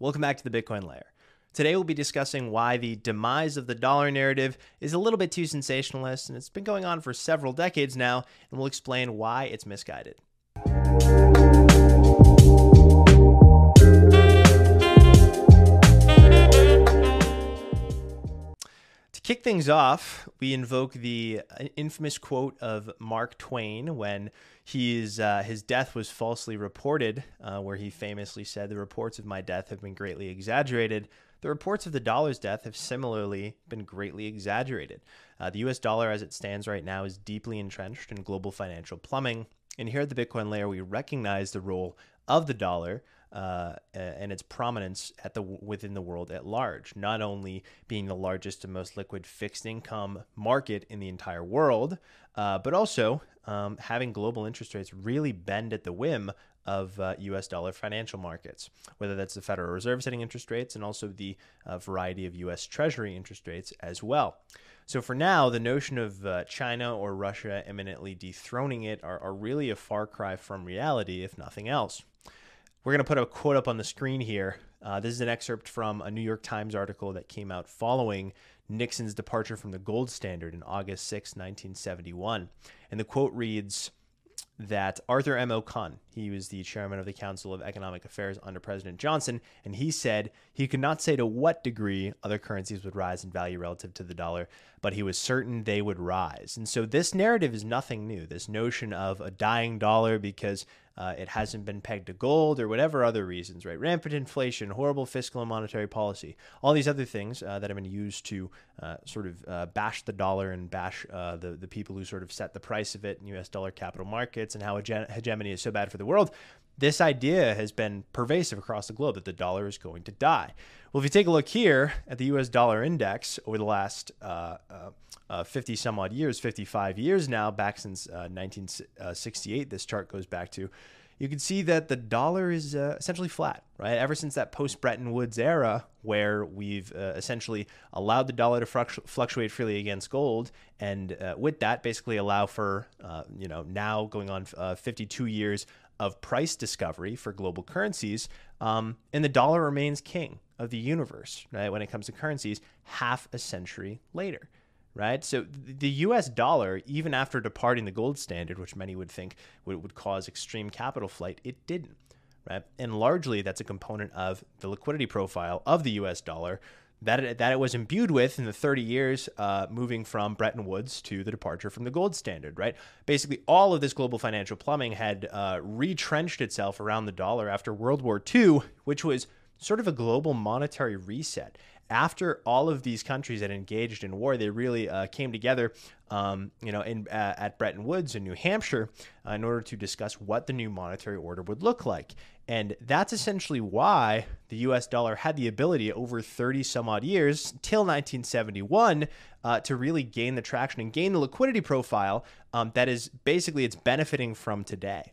Welcome back to the Bitcoin Layer. Today we'll be discussing why the demise of the dollar narrative is a little bit too sensationalist and it's been going on for several decades now, and we'll explain why it's misguided. To kick things off, we invoke the infamous quote of Mark Twain when his, uh, his death was falsely reported, uh, where he famously said, The reports of my death have been greatly exaggerated. The reports of the dollar's death have similarly been greatly exaggerated. Uh, the US dollar, as it stands right now, is deeply entrenched in global financial plumbing. And here at the Bitcoin layer, we recognize the role of the dollar uh, and its prominence at the within the world at large. Not only being the largest and most liquid fixed income market in the entire world, uh, but also um, having global interest rates really bend at the whim of uh, US dollar financial markets, whether that's the Federal Reserve setting interest rates and also the uh, variety of US Treasury interest rates as well. So for now, the notion of uh, China or Russia imminently dethroning it are, are really a far cry from reality, if nothing else. We're going to put a quote up on the screen here. Uh, this is an excerpt from a New York Times article that came out following Nixon's departure from the gold standard in August 6, 1971. And the quote reads that Arthur M. O'Connor, he was the chairman of the Council of Economic Affairs under President Johnson, and he said he could not say to what degree other currencies would rise in value relative to the dollar, but he was certain they would rise. And so this narrative is nothing new. This notion of a dying dollar because uh, it hasn't been pegged to gold or whatever other reasons, right? Rampant inflation, horrible fiscal and monetary policy, all these other things uh, that have been used to uh, sort of uh, bash the dollar and bash uh, the, the people who sort of set the price of it in US dollar capital markets and how hegemony is so bad for the world. This idea has been pervasive across the globe that the dollar is going to die. Well, if you take a look here at the US dollar index over the last uh, uh, 50 some odd years, 55 years now, back since uh, 1968, this chart goes back to, you can see that the dollar is uh, essentially flat, right? Ever since that post Bretton Woods era, where we've uh, essentially allowed the dollar to fluctuate freely against gold, and uh, with that, basically allow for, uh, you know, now going on 52 years of price discovery for global currencies, um, and the dollar remains king of the universe, right? When it comes to currencies, half a century later right? So the US dollar, even after departing the gold standard, which many would think would, would cause extreme capital flight, it didn't, right? And largely that's a component of the liquidity profile of the US dollar that it, that it was imbued with in the 30 years uh, moving from Bretton Woods to the departure from the gold standard, right? Basically, all of this global financial plumbing had uh, retrenched itself around the dollar after World War II, which was sort of a global monetary reset after all of these countries had engaged in war, they really uh, came together, um, you know, in, uh, at Bretton Woods in New Hampshire uh, in order to discuss what the new monetary order would look like. And that's essentially why the US dollar had the ability over 30 some odd years till 1971 uh, to really gain the traction and gain the liquidity profile um, that is basically it's benefiting from today.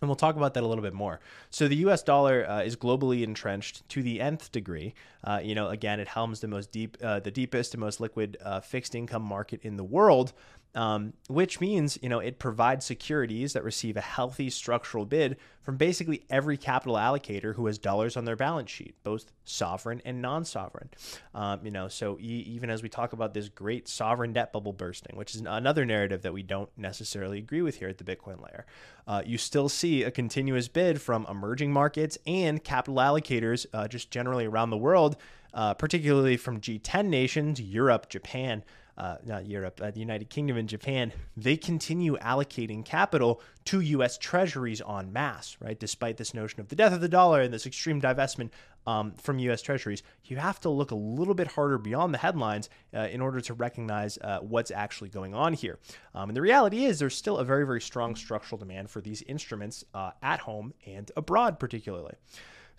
And we'll talk about that a little bit more. So the U.S. dollar uh, is globally entrenched to the nth degree. Uh, you know, again, it helms the most deep, uh, the deepest and most liquid uh, fixed income market in the world um, which means you know it provides securities that receive a healthy structural bid from basically every capital allocator who has dollars on their balance sheet, both sovereign and non-sovereign. Um, you know, so e- even as we talk about this great sovereign debt bubble bursting, which is another narrative that we don't necessarily agree with here at the Bitcoin layer, uh, you still see a continuous bid from emerging markets and capital allocators uh, just generally around the world. Uh, particularly from G10 nations, Europe, Japan, uh, not Europe, uh, the United Kingdom and Japan, they continue allocating capital to U.S. Treasuries en masse, right? Despite this notion of the death of the dollar and this extreme divestment um, from U.S. Treasuries, you have to look a little bit harder beyond the headlines uh, in order to recognize uh, what's actually going on here. Um, and the reality is, there's still a very, very strong structural demand for these instruments uh, at home and abroad, particularly.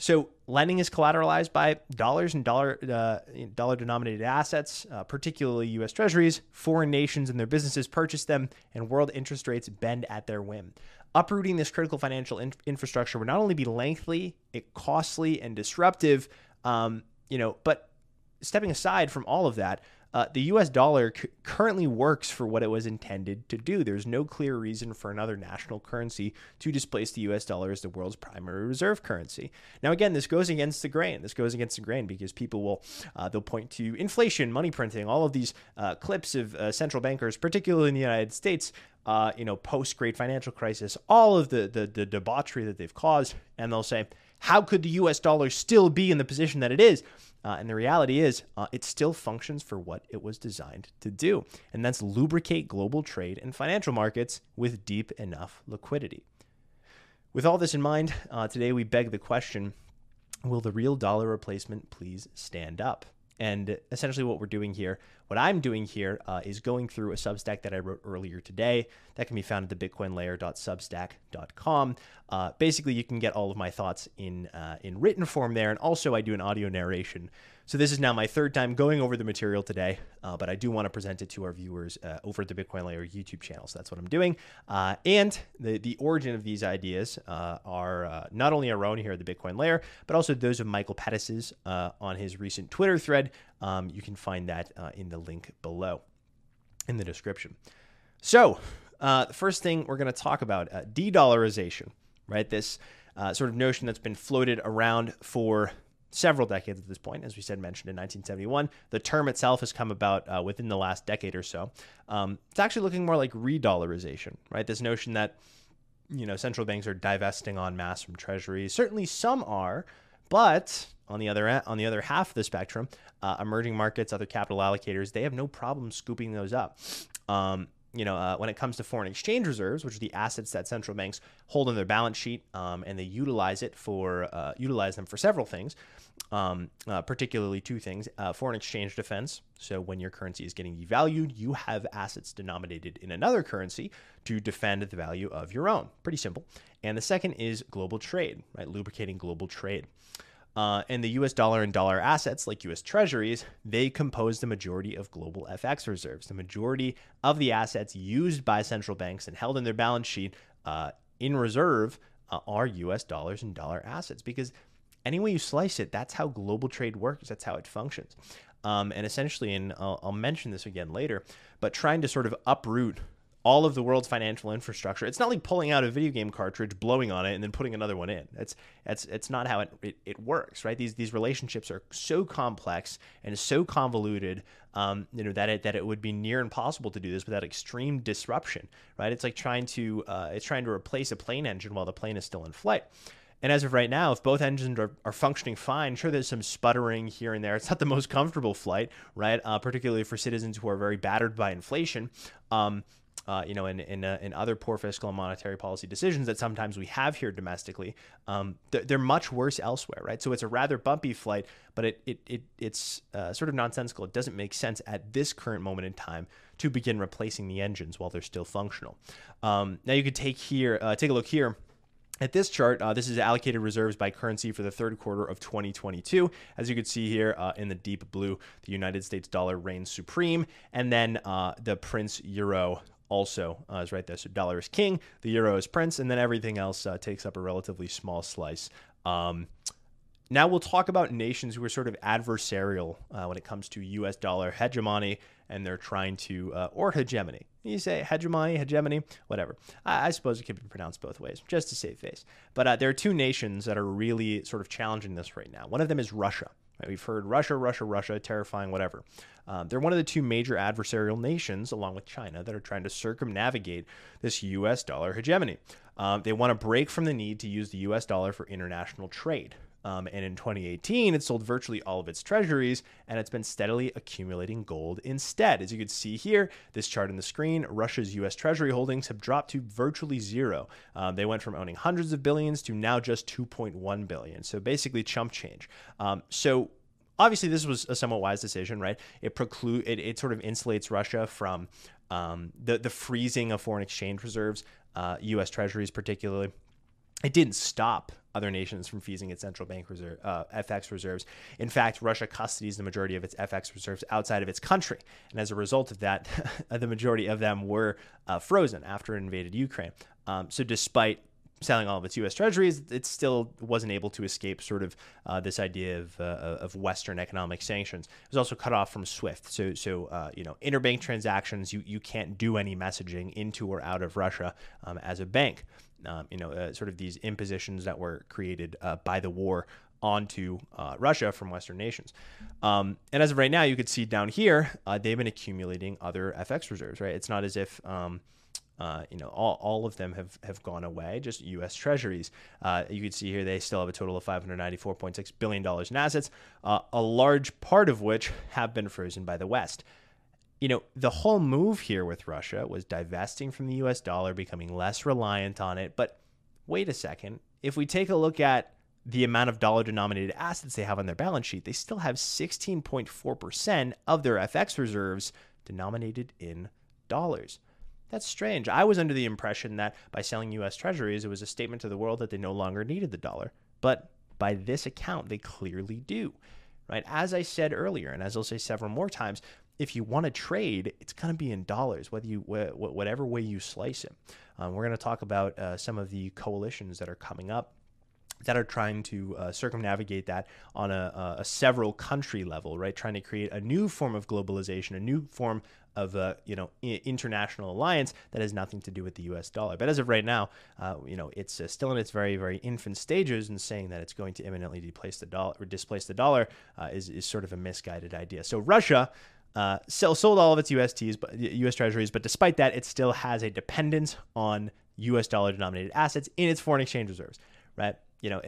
So lending is collateralized by dollars and dollar uh, dollar denominated assets, uh, particularly U.S. Treasuries. Foreign nations and their businesses purchase them, and world interest rates bend at their whim. Uprooting this critical financial in- infrastructure would not only be lengthy, it costly and disruptive, um, you know, but stepping aside from all of that, uh, the US dollar c- currently works for what it was intended to do. There's no clear reason for another national currency to displace the US dollar as the world's primary reserve currency. Now, again, this goes against the grain. This goes against the grain because people will, uh, they'll point to inflation, money printing, all of these uh, clips of uh, central bankers, particularly in the United States, uh, you know, post great financial crisis, all of the, the, the debauchery that they've caused. And they'll say, how could the US dollar still be in the position that it is? Uh, and the reality is, uh, it still functions for what it was designed to do, and that's lubricate global trade and financial markets with deep enough liquidity. With all this in mind, uh, today we beg the question will the real dollar replacement please stand up? And essentially, what we're doing here, what I'm doing here, uh, is going through a Substack that I wrote earlier today. That can be found at the thebitcoinlayer.substack.com. Uh, basically, you can get all of my thoughts in uh, in written form there, and also I do an audio narration so this is now my third time going over the material today, uh, but I do want to present it to our viewers uh, over at the Bitcoin Layer YouTube channel. So that's what I'm doing. Uh, and the, the origin of these ideas uh, are uh, not only our own here at the Bitcoin Layer, but also those of Michael Pettis's uh, on his recent Twitter thread. Um, you can find that in the link below in the description. So the first thing we're going to talk about, de-dollarization, right? This sort of notion that's been floated around for several decades at this point, as we said, mentioned in 1971. The term itself has come about uh, within the last decade or so. Um, it's actually looking more like re-dollarization, right? This notion that you know central banks are divesting en masse from treasuries. Certainly, some are, but on the other on the other half of the spectrum, uh, emerging markets, other capital allocators, they have no problem scooping those up. Um, you know, uh, when it comes to foreign exchange reserves, which are the assets that central banks hold on their balance sheet, um, and they utilize it for uh, utilize them for several things, um, uh, particularly two things: uh, foreign exchange defense. So when your currency is getting devalued, you have assets denominated in another currency to defend the value of your own. Pretty simple. And the second is global trade, right? Lubricating global trade. Uh, and the US dollar and dollar assets, like US treasuries, they compose the majority of global FX reserves. The majority of the assets used by central banks and held in their balance sheet uh, in reserve uh, are US dollars and dollar assets because any way you slice it, that's how global trade works, that's how it functions. Um, and essentially, and I'll, I'll mention this again later, but trying to sort of uproot all of the world's financial infrastructure. It's not like pulling out a video game cartridge, blowing on it, and then putting another one in. It's it's it's not how it, it, it works, right? These these relationships are so complex and so convoluted, um, you know, that it that it would be near impossible to do this without extreme disruption, right? It's like trying to uh, it's trying to replace a plane engine while the plane is still in flight. And as of right now, if both engines are, are functioning fine, sure, there's some sputtering here and there. It's not the most comfortable flight, right? Uh, particularly for citizens who are very battered by inflation. Um, uh, you know, in in, uh, in other poor fiscal and monetary policy decisions that sometimes we have here domestically, um, th- they're much worse elsewhere, right? So it's a rather bumpy flight, but it it, it it's uh, sort of nonsensical. It doesn't make sense at this current moment in time to begin replacing the engines while they're still functional. Um, now you could take here, uh, take a look here. At this chart, uh, this is allocated reserves by currency for the third quarter of 2022. As you can see here uh, in the deep blue, the United States dollar reigns supreme, and then uh, the Prince Euro also uh, is right there. So dollar is king, the euro is prince, and then everything else uh, takes up a relatively small slice. Um, now we'll talk about nations who are sort of adversarial uh, when it comes to U.S. dollar hegemony, and they're trying to uh, or hegemony. You say hegemony, hegemony, whatever. I, I, suppose it could be pronounced both ways, just to save face. But uh, there are two nations that are really sort of challenging this right now. One of them is Russia. We've heard Russia, Russia, Russia, terrifying, whatever. Um, they're one of the two major adversarial nations, along with China, that are trying to circumnavigate this U.S. dollar hegemony. Um, they want to break from the need to use the U.S. dollar for international trade. Um, and in 2018, it sold virtually all of its treasuries, and it's been steadily accumulating gold instead. As you can see here, this chart on the screen, Russia's U.S. Treasury holdings have dropped to virtually zero. Um, they went from owning hundreds of billions to now just 2.1 billion. So basically, chump change. Um, so obviously, this was a somewhat wise decision, right? It preclude it, it sort of insulates Russia from um, the the freezing of foreign exchange reserves, uh, U.S. Treasuries particularly it didn't stop other nations from freezing its central bank reserve, uh, FX reserves. In fact, Russia custodies the majority of its FX reserves outside of its country, and as a result of that, the majority of them were uh, frozen after it invaded Ukraine. Um, so, despite selling all of its U.S. Treasuries, it still wasn't able to escape sort of uh, this idea of, uh, of Western economic sanctions. It was also cut off from SWIFT. So, so uh, you know, interbank transactions, you, you can't do any messaging into or out of Russia um, as a bank. Um, you know, uh, sort of these impositions that were created uh, by the war onto uh, Russia from Western nations. Um, and as of right now, you could see down here, they've been accumulating other FX reserves, right? It's not as if um, uh, you know, all, all of them have, have gone away, just U.S. Treasuries. Uh, you can see here they still have a total of $594.6 billion in assets, uh, a large part of which have been frozen by the West. You know, the whole move here with Russia was divesting from the U.S. dollar, becoming less reliant on it. But wait a second. If we take a look at the amount of dollar denominated assets they have on their balance sheet, they still have 16.4% of their FX reserves denominated in dollars. That's strange. I was under the impression that by selling US Treasuries, it was a statement to the world that they no longer needed the dollar. But by this account, they clearly do. Right? As I said earlier, and as I'll say several more times, if you want to trade, it's going to be in dollars, whether you whatever way you slice it. Um, we're going to talk about uh, some of the coalitions that are coming up that are trying to uh, circumnavigate that on a, a, several country level, right? Trying to create a new form of globalization, a new form of a you know international alliance that has nothing to do with the U.S. dollar. But as of right now, uh, you know it's uh, still in its very very infant stages, and saying that it's going to imminently displace the dollar or displace the dollar uh, is is sort of a misguided idea. So Russia. Uh, sell, sold all of its USTs, U.S. Treasuries, but despite that, it still has a dependence on U.S. dollar denominated assets in its foreign exchange reserves, right? you know,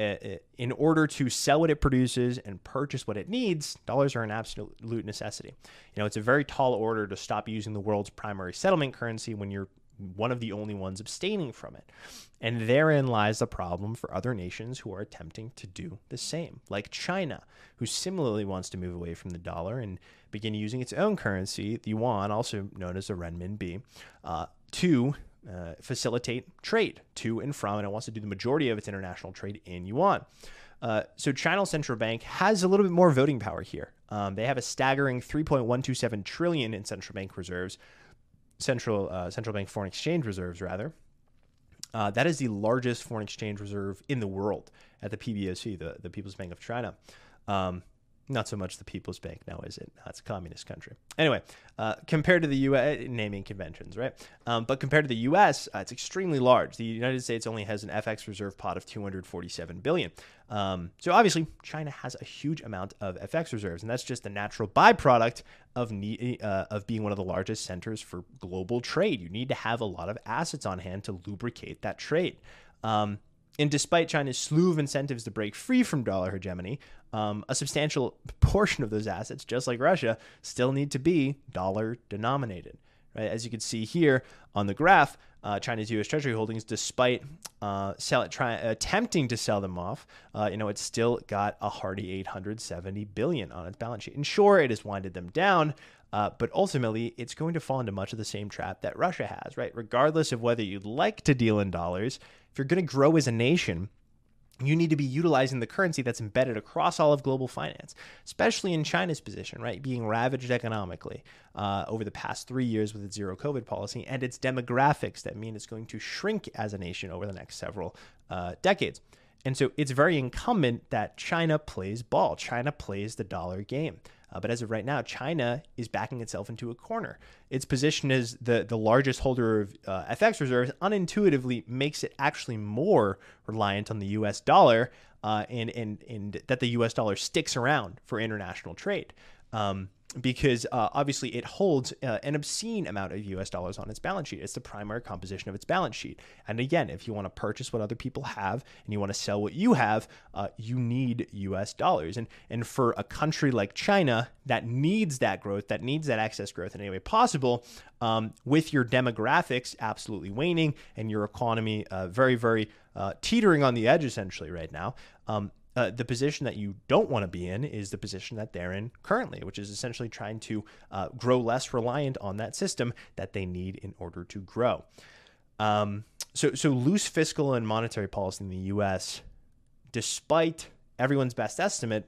in order to sell what it produces and purchase what it needs, dollars are an absolute necessity. You know, it's a very tall order to stop using the world's primary settlement currency when you're one of the only ones abstaining from it. And therein lies the problem for other nations who are attempting to do the same, like China, who similarly wants to move away from the dollar and begin using its own currency, the yuan, also known as the renminbi, uh, to uh, facilitate trade to and from, and it wants to do the majority of its international trade in yuan. Uh, so China's Central Bank has a little bit more voting power here. Um, they have a staggering 3.127 trillion in central bank reserves, central uh, central bank foreign exchange reserves rather. Uh, that is the largest foreign exchange reserve in the world at the PBOC, the, the People's Bank of China. Um, not so much the People's Bank now, is it? That's a communist country. Anyway, uh, compared to the U.S. naming conventions, right? Um, but compared to the U.S., uh, it's extremely large. The United States only has an FX reserve pot of 247 billion. Um, so obviously, China has a huge amount of FX reserves, and that's just a natural byproduct of uh, of being one of the largest centers for global trade. You need to have a lot of assets on hand to lubricate that trade. Um, and despite China's slew of incentives to break free from dollar hegemony, um, a substantial portion of those assets, just like Russia, still need to be dollar denominated. Right? As you can see here on the graph, uh, China's U.S. Treasury holdings, despite uh, sell, try, attempting to sell them off, uh, you know, it's still got a hearty 870 billion on its balance sheet. And sure, it has winded them down, uh, but ultimately, it's going to fall into much of the same trap that Russia has, right? Regardless of whether you'd like to deal in dollars, if you're going to grow as a nation, you need to be utilizing the currency that's embedded across all of global finance, especially in China's position, right? Being ravaged economically uh, over the past three years with its zero COVID policy and its demographics that mean it's going to shrink as a nation over the next several uh, decades. And so it's very incumbent that China plays ball. China plays the dollar game. Uh, but as of right now, China is backing itself into a corner. Its position as the, the largest holder of uh, FX reserves unintuitively makes it actually more reliant on the US dollar uh, and, and, and that the US dollar sticks around for international trade. Um, because uh, obviously it holds uh, an obscene amount of US dollars on its balance sheet. It's the primary composition of its balance sheet. And again, if you want to purchase what other people have and you want to sell what you have, uh, you need US dollars. And, and for a country like China that needs that growth, that needs that access growth in any way possible, um, with your demographics absolutely waning and your economy uh, very, very uh, teetering on the edge essentially right now, um, uh, the position that you don't want to be in is the position that they're in currently, which is essentially trying to uh, grow less reliant on that system that they need in order to grow. Um, so, so loose fiscal and monetary policy in the U.S., despite everyone's best estimate,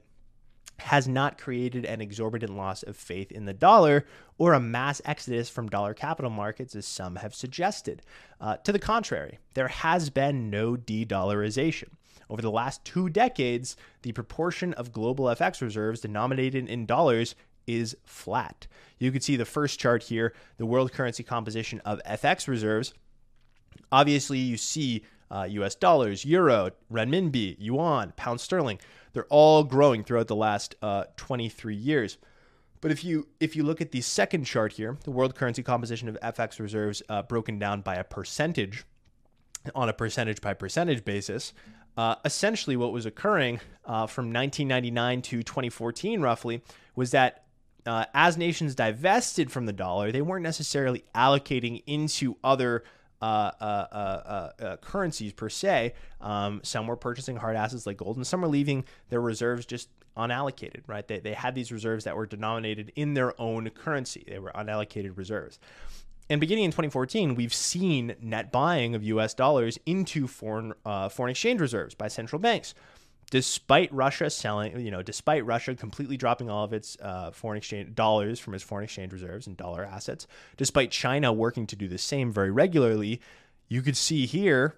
has not created an exorbitant loss of faith in the dollar or a mass exodus from dollar capital markets, as some have suggested. Uh, to the contrary, there has been no de dollarization. Over the last two decades, the proportion of global FX reserves denominated in dollars is flat. You can see the first chart here, the world currency composition of FX reserves. Obviously, you see uh, US dollars, euro, renminbi, yuan, pound sterling. They're all growing throughout the last uh, 23 years. But if you if you look at the second chart here, the world currency composition of FX reserves uh, broken down by a percentage, on a percentage by percentage basis, uh, essentially what was occurring uh, from 1999 to 2014, roughly, was that uh, as nations divested from the dollar, they weren't necessarily allocating into other uh, uh, currencies per se. Um, some were purchasing hard assets like gold, and some were leaving their reserves just unallocated, right? They, they had these reserves that were denominated in their own currency, they were unallocated reserves. And beginning in 2014, we've seen net buying of US dollars into foreign, uh, foreign exchange reserves by central banks despite Russia selling, you know, despite Russia completely dropping all of its uh, foreign exchange dollars from its foreign exchange reserves and dollar assets, despite China working to do the same very regularly, you could see here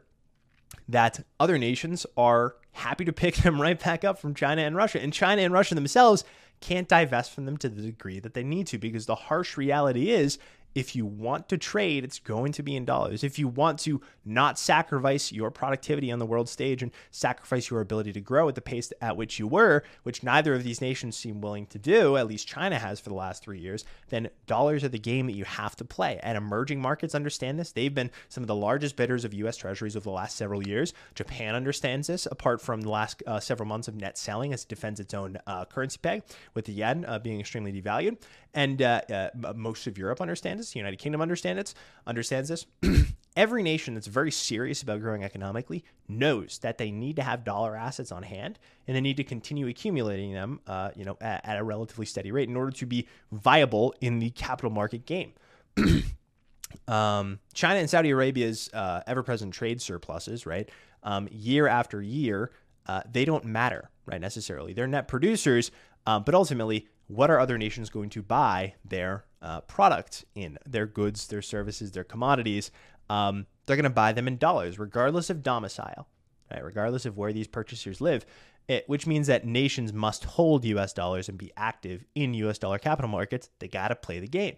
that other nations are happy to pick them right back up from China and Russia. And China and Russia themselves can't divest from them to the degree that they need to because the harsh reality is if you want to trade, it's going to be in dollars. If you want to not sacrifice your productivity on the world stage and sacrifice your ability to grow at the pace at which you were, which neither of these nations seem willing to do, at least China has for the last three years, then dollars are the game that you have to play. And emerging markets understand this. They've been some of the largest bidders of US treasuries over the last several years. Japan understands this, apart from the last uh, several months of net selling as it defends its own uh, currency peg, with the yen uh, being extremely devalued. And uh, uh, most of Europe understands this. The United Kingdom understands understands this. Every nation that's very serious about growing economically knows that they need to have dollar assets on hand and they need to continue accumulating them, uh, you know, at, at, a relatively steady rate in order to be viable in the capital market game. um, China and Saudi Arabia's uh, ever-present trade surpluses, right, um, year after year, uh, they don't matter, right, necessarily. They're net producers, um, but ultimately, what are other nations going to buy their uh, product in? Their goods, their services, their commodities um, they're going to buy them in dollars, regardless of domicile, right? Regardless of where these purchasers live, it, which means that nations must hold U.S. dollars and be active in U.S. dollar capital markets. They got to play the game.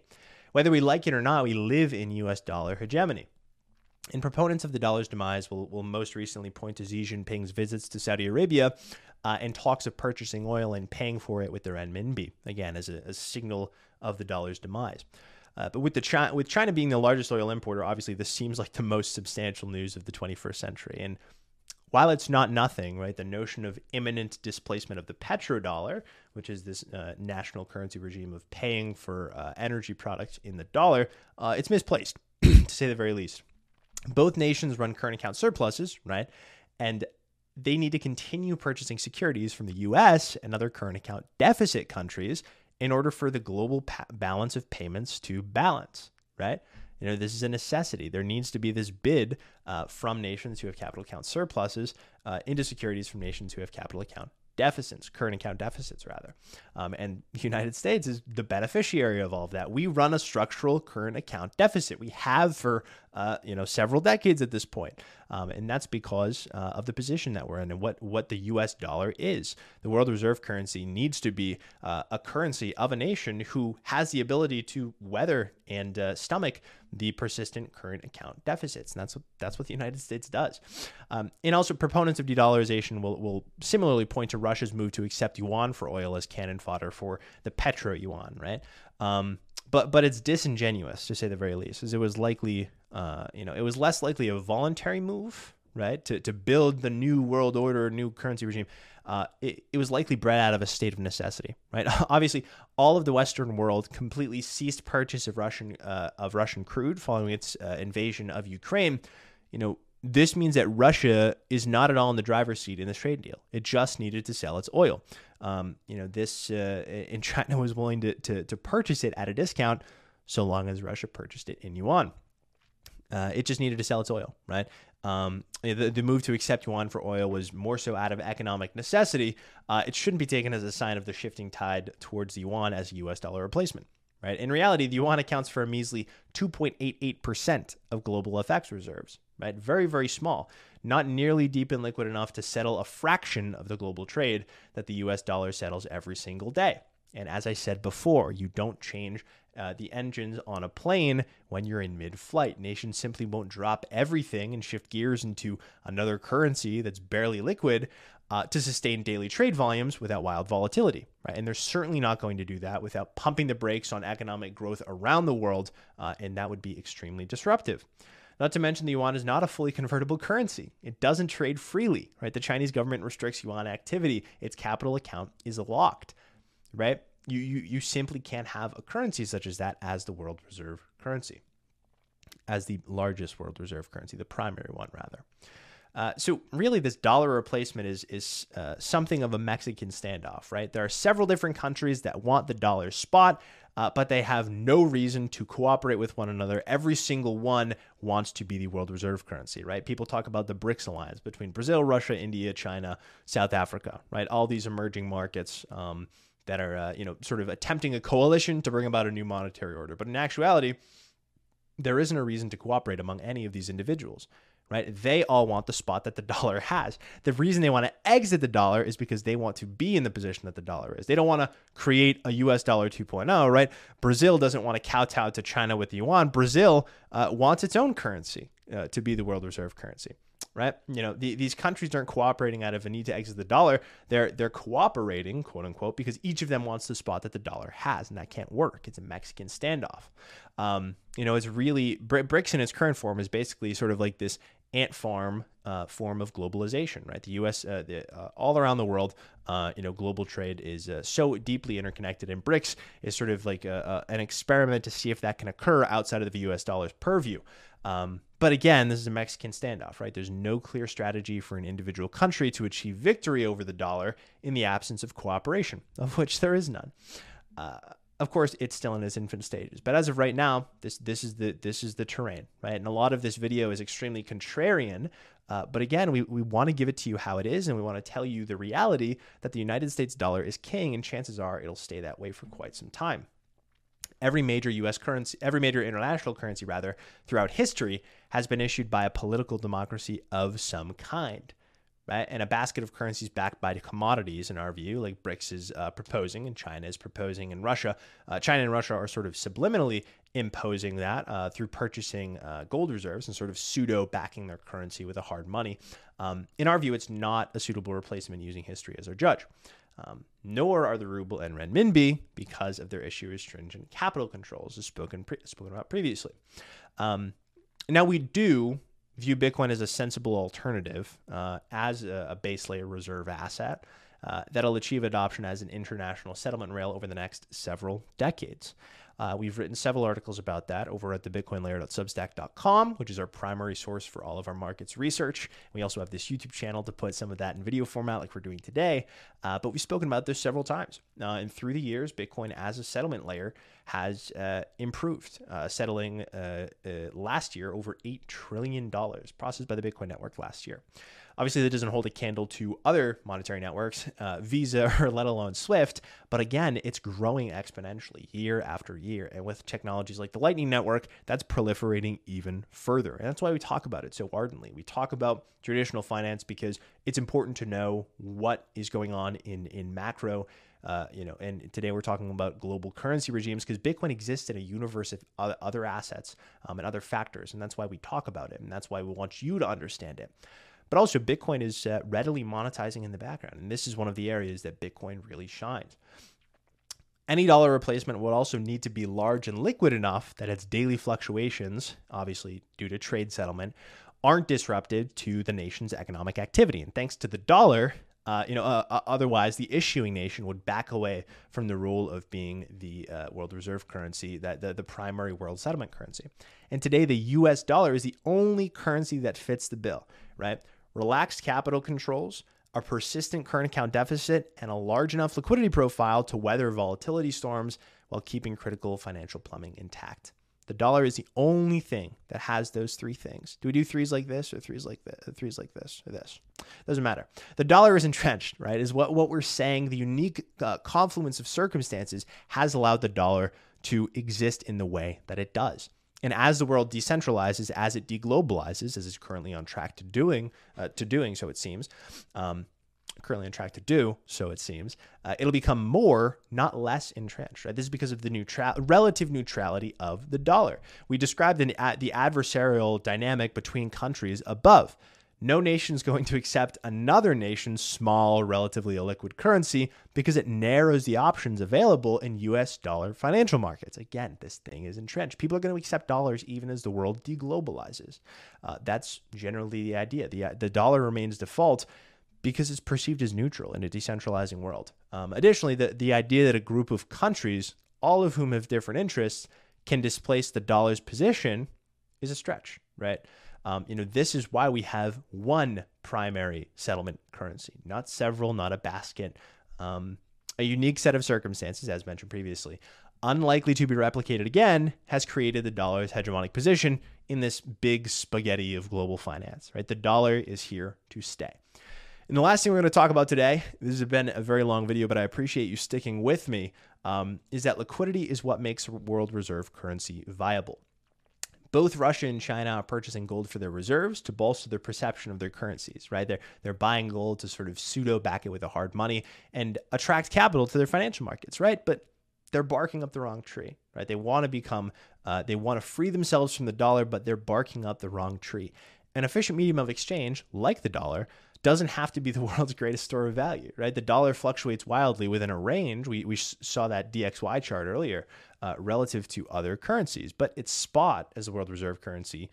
Whether we like it or not, we live in U.S. dollar hegemony. And proponents of the dollar's demise will, will most recently point to Xi Jinping's visits to Saudi Arabia uh, and talks of purchasing oil and paying for it with their renminbi, again, as a, a signal of the dollar's demise. Uh, but with the China, with China being the largest oil importer, obviously this seems like the most substantial news of the 21st century. And while it's not nothing, right, the notion of imminent displacement of the petrodollar, which is this uh, national currency regime of paying for uh, energy products in the dollar, uh, it's misplaced, to say the very least. Both nations run current account surpluses, right, and they need to continue purchasing securities from the U.S. and other current account deficit countries in order for the global pa- balance of payments to balance, right? You know, this is a necessity. There needs to be this bid uh, from nations who have capital account surpluses uh, into securities from nations who have capital account deficits, current account deficits, rather. Um, and the United States is the beneficiary of all of that. We run a structural current account deficit. We have for uh, you know several decades at this point. Um, and that's because uh, of the position that we're in and what what the U.S. dollar is. The world reserve currency needs to be uh, a currency of a nation who has the ability to weather and uh, stomach the persistent current account deficits, and that's what that's what the United States does. Um, and also, proponents of de-dollarization will will similarly point to Russia's move to accept yuan for oil as cannon fodder for the petro yuan, right? Um, but but it's disingenuous to say the very least, as it was likely, uh, you know, it was less likely a voluntary move, right, to to build the new world order, new currency regime. Uh, it, it was likely bred out of a state of necessity, right? Obviously, all of the Western world completely ceased purchase of Russian uh, of Russian crude following its uh, invasion of Ukraine. You know, this means that Russia is not at all in the driver's seat in this trade deal. It just needed to sell its oil. Um, you know, this uh, China was willing to, to, to purchase it at a discount so long as Russia purchased it in yuan. Uh, it just needed to sell its oil, right? Um, the, the move to accept yuan for oil was more so out of economic necessity. Uh, it shouldn't be taken as a sign of the shifting tide towards the yuan as a US dollar replacement. Right? In reality, the yuan accounts for a measly 2.88% of global FX reserves. Right? Very, very small. Not nearly deep and liquid enough to settle a fraction of the global trade that the US dollar settles every single day. And as I said before, you don't change uh, the engines on a plane when you're in mid flight. Nations simply won't drop everything and shift gears into another currency that's barely liquid uh, to sustain daily trade volumes without wild volatility, right? And they're certainly not going to do that without pumping the brakes on economic growth around the world, uh, and that would be extremely disruptive. Not to mention the yuan is not a fully convertible currency. It doesn't trade freely, right? The Chinese government restricts yuan activity. Its capital account is locked, right? You, you, you simply can't have a currency such as that as the world reserve currency, as the largest world reserve currency, the primary one, rather. Uh, so really, this dollar replacement is is uh, something of a Mexican standoff, right? There are several different countries that want the dollar spot, uh, but they have no reason to cooperate with one another. Every single one wants to be the world reserve currency, right? People talk about the BRICS alliance between Brazil, Russia, India, China, South Africa, right? All these emerging markets. Um, that are uh, you know sort of attempting a coalition to bring about a new monetary order. But in actuality, there isn't a reason to cooperate among any of these individuals. Right? They all want the spot that the dollar has. The reason they want to exit the dollar is because they want to be in the position that the dollar is. They don't want to create a US dollar 2.0, right? Brazil doesn't want to kowtow to China with the yuan. Brazil uh, wants its own currency uh, to be the world reserve currency right? You know, the, these countries aren't cooperating out of a need to exit the dollar. They're they're cooperating, quote unquote, because each of them wants the spot that the dollar has, and that can't work. It's a Mexican standoff. Um, you know, it's really BRICS in its current form is basically sort of like this ant farm uh, form of globalization, right? The U.S. Uh, the, uh, all around the world, uh, you know, global trade is uh, so deeply interconnected, and BRICS is sort of like a, a, an experiment to see if that can occur outside of the U.S. dollar's purview. Um, but again, this is a Mexican standoff, right? There's no clear strategy for an individual country to achieve victory over the dollar in the absence of cooperation, of which there is none. Uh, of course, it's still in its infant stages, but as of right now, this this is the this is the terrain, right? And a lot of this video is extremely contrarian. Uh, but again, we, we want to give it to you how it is, and we want to tell you the reality that the United States dollar is king, and chances are it'll stay that way for quite some time every major US currency, every major international currency rather, throughout history has been issued by a political democracy of some kind. Right? And a basket of currencies backed by commodities, in our view, like BRICS is uh, proposing and China is proposing, and Russia, uh, China and Russia are sort of subliminally imposing that uh, through purchasing uh, gold reserves and sort of pseudo backing their currency with a hard money. Um, in our view, it's not a suitable replacement using history as our judge. Um, nor are the ruble and renminbi because of their issue stringent capital controls, as spoken pre- spoken about previously. Um, now we do view Bitcoin as a sensible alternative uh, as a, a, base layer reserve asset uh, that'll achieve adoption as an international settlement rail over the next several decades. Uh, we've written several articles about that over at the bitcoinlayer.substack.com, which is our primary source for all of our markets research. We also have this YouTube channel to put some of that in video format like we're doing today. Uh, but we've spoken about this several times. Uh, and through the years, Bitcoin as a settlement layer has uh, improved, uh, settling uh, last year over $8 trillion processed by the Bitcoin network last year. Obviously, that doesn't hold a candle to other monetary networks, uh, Visa or let alone Swift. But again, it's growing exponentially year after year. And with technologies like the Lightning Network, that's proliferating even further. And that's why we talk about it so ardently. We talk about traditional finance because it's important to know what is going on in, in macro. Uh, you know, and today we're talking about global currency regimes because Bitcoin exists in a universe of other assets um, and other factors, and that's why we talk about it, and that's why we want you to understand it. But also, Bitcoin is uh, readily monetizing in the background. And this is one of the areas that Bitcoin really shines. Any dollar replacement would also need to be large and liquid enough that its daily fluctuations, obviously due to trade settlement, aren't disruptive to the nation's economic activity. And thanks to the dollar, uh, you know, uh, uh, otherwise the issuing nation would back away from the role of being the uh, world reserve currency, that the, the primary world settlement currency. And today, the U.S. dollar is the only currency that fits the bill, right? Relaxed capital controls, a persistent current account deficit, and a large enough liquidity profile to weather volatility storms while keeping critical financial plumbing intact. The dollar is the only thing that has those three things. Do we do threes like this or threes like this, threes like this or this? Doesn't matter. The dollar is entrenched, right? Is what what we're saying. The unique uh, confluence of circumstances has allowed the dollar to exist in the way that it does. And as the world decentralizes, as it deglobalizes, as it's currently on track to doing, uh, to doing so it seems, um, currently on track to do, so it seems, uh, it'll become more, not less entrenched. Right? This is because of the neutral, relative neutrality of the dollar. We described the, the adversarial dynamic between countries above. No nation is going to accept another nation's small, relatively illiquid currency because it narrows the options available in US dollar financial markets. Again, this thing is entrenched. People are going to accept dollars even as the world deglobalizes. Uh, that's generally the idea. The, the dollar remains default because it's perceived as neutral in a decentralizing world. Um, additionally, the, the idea that a group of countries, all of whom have different interests, can displace the dollar's position is a stretch, right? Um, you know, this is why we have one primary settlement currency, not several, not a basket. Um, a unique set of circumstances, as mentioned previously, unlikely to be replicated again, has created the dollar's hegemonic position in this big spaghetti of global finance, right? The dollar is here to stay. And the last thing we're going to talk about today, this has been a very long video, but I appreciate you sticking with me, um, is that liquidity is what makes a world reserve currency viable. Both Russia and China are purchasing gold for their reserves to bolster their perception of their currencies, right? They're, they're buying gold to sort of pseudo back it with a hard money and attract capital to their financial markets, right? But they're barking up the wrong tree, right? They want to become, uh, they want to free themselves from the dollar, but they're barking up the wrong tree. An efficient medium of exchange, like the dollar, doesn't have to be the world's greatest store of value, right? The dollar fluctuates wildly within a range. We, we saw that DXY chart earlier uh, relative to other currencies, but its spot as the world reserve currency,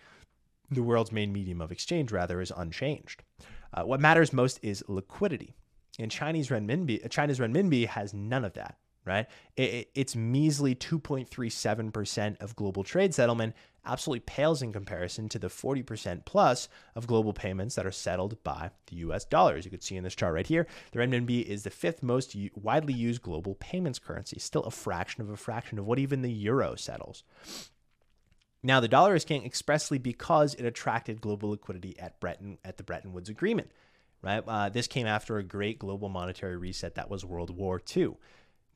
the world's main medium of exchange, rather, is unchanged. Uh, what matters most is liquidity. And Chinese renminbi, China's renminbi has none of that right? It, it's measly 2.37% of global trade settlement, absolutely pales in comparison to the 40% plus of global payments that are settled by the US dollar. As you can see in this chart right here, the renminbi is the fifth most widely used global payments currency, still a fraction of a fraction of what even the euro settles. Now, the dollar is king expressly because it attracted global liquidity at Bretton at the Bretton Woods Agreement. Right, uh, this came after a great global monetary reset that was World War II.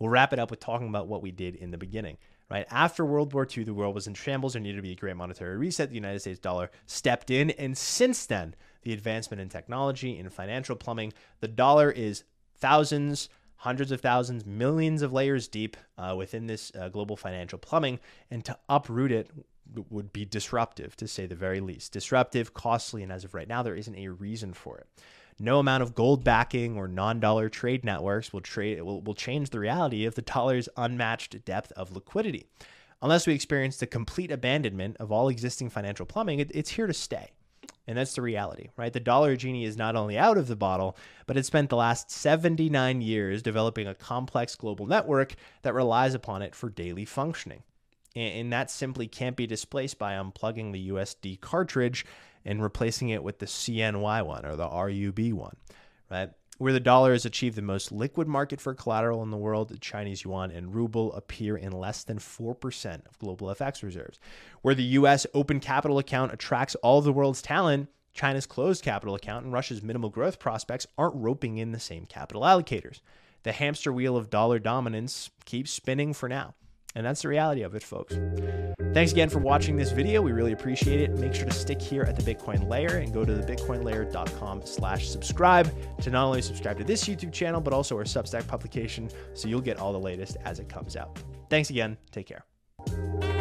We'll wrap it up with talking about what we did in the beginning. Right after World War II, the world was in shambles. There needed to be a great monetary reset. The United States dollar stepped in, and since then, the advancement in technology, in financial plumbing, the dollar is thousands, hundreds of thousands, millions of layers deep uh, within this uh, global financial plumbing, and to uproot it would be disruptive, to say the very least. Disruptive, costly, and as of right now, there isn't a reason for it. No amount of gold backing or non-dollar trade networks will trade will, will change the reality of the dollar's unmatched depth of liquidity. Unless we experience the complete abandonment of all existing financial plumbing, it, it's here to stay. And that's the reality, right? The dollar genie is not only out of the bottle, but it spent the last 79 years developing a complex global network that relies upon it for daily functioning. And that simply can't be displaced by unplugging the USD cartridge and replacing it with the CNY one or the RUB one, right? Where the dollar has achieved the most liquid market for collateral in the world, the Chinese yuan and ruble appear in less than 4% of global FX reserves. Where the US open capital account attracts all the world's talent, China's closed capital account and Russia's minimal growth prospects aren't roping in the same capital allocators. The hamster wheel of dollar dominance keeps spinning for now. And that's the reality of it, folks. Thanks again for watching this video. We really appreciate it. Make sure to stick here at the Bitcoin Layer and go to the bitcoinlayer.com slash subscribe to not only subscribe to this YouTube channel, but also our Substack publication so you'll get all the latest as it comes out. Thanks again. Take care.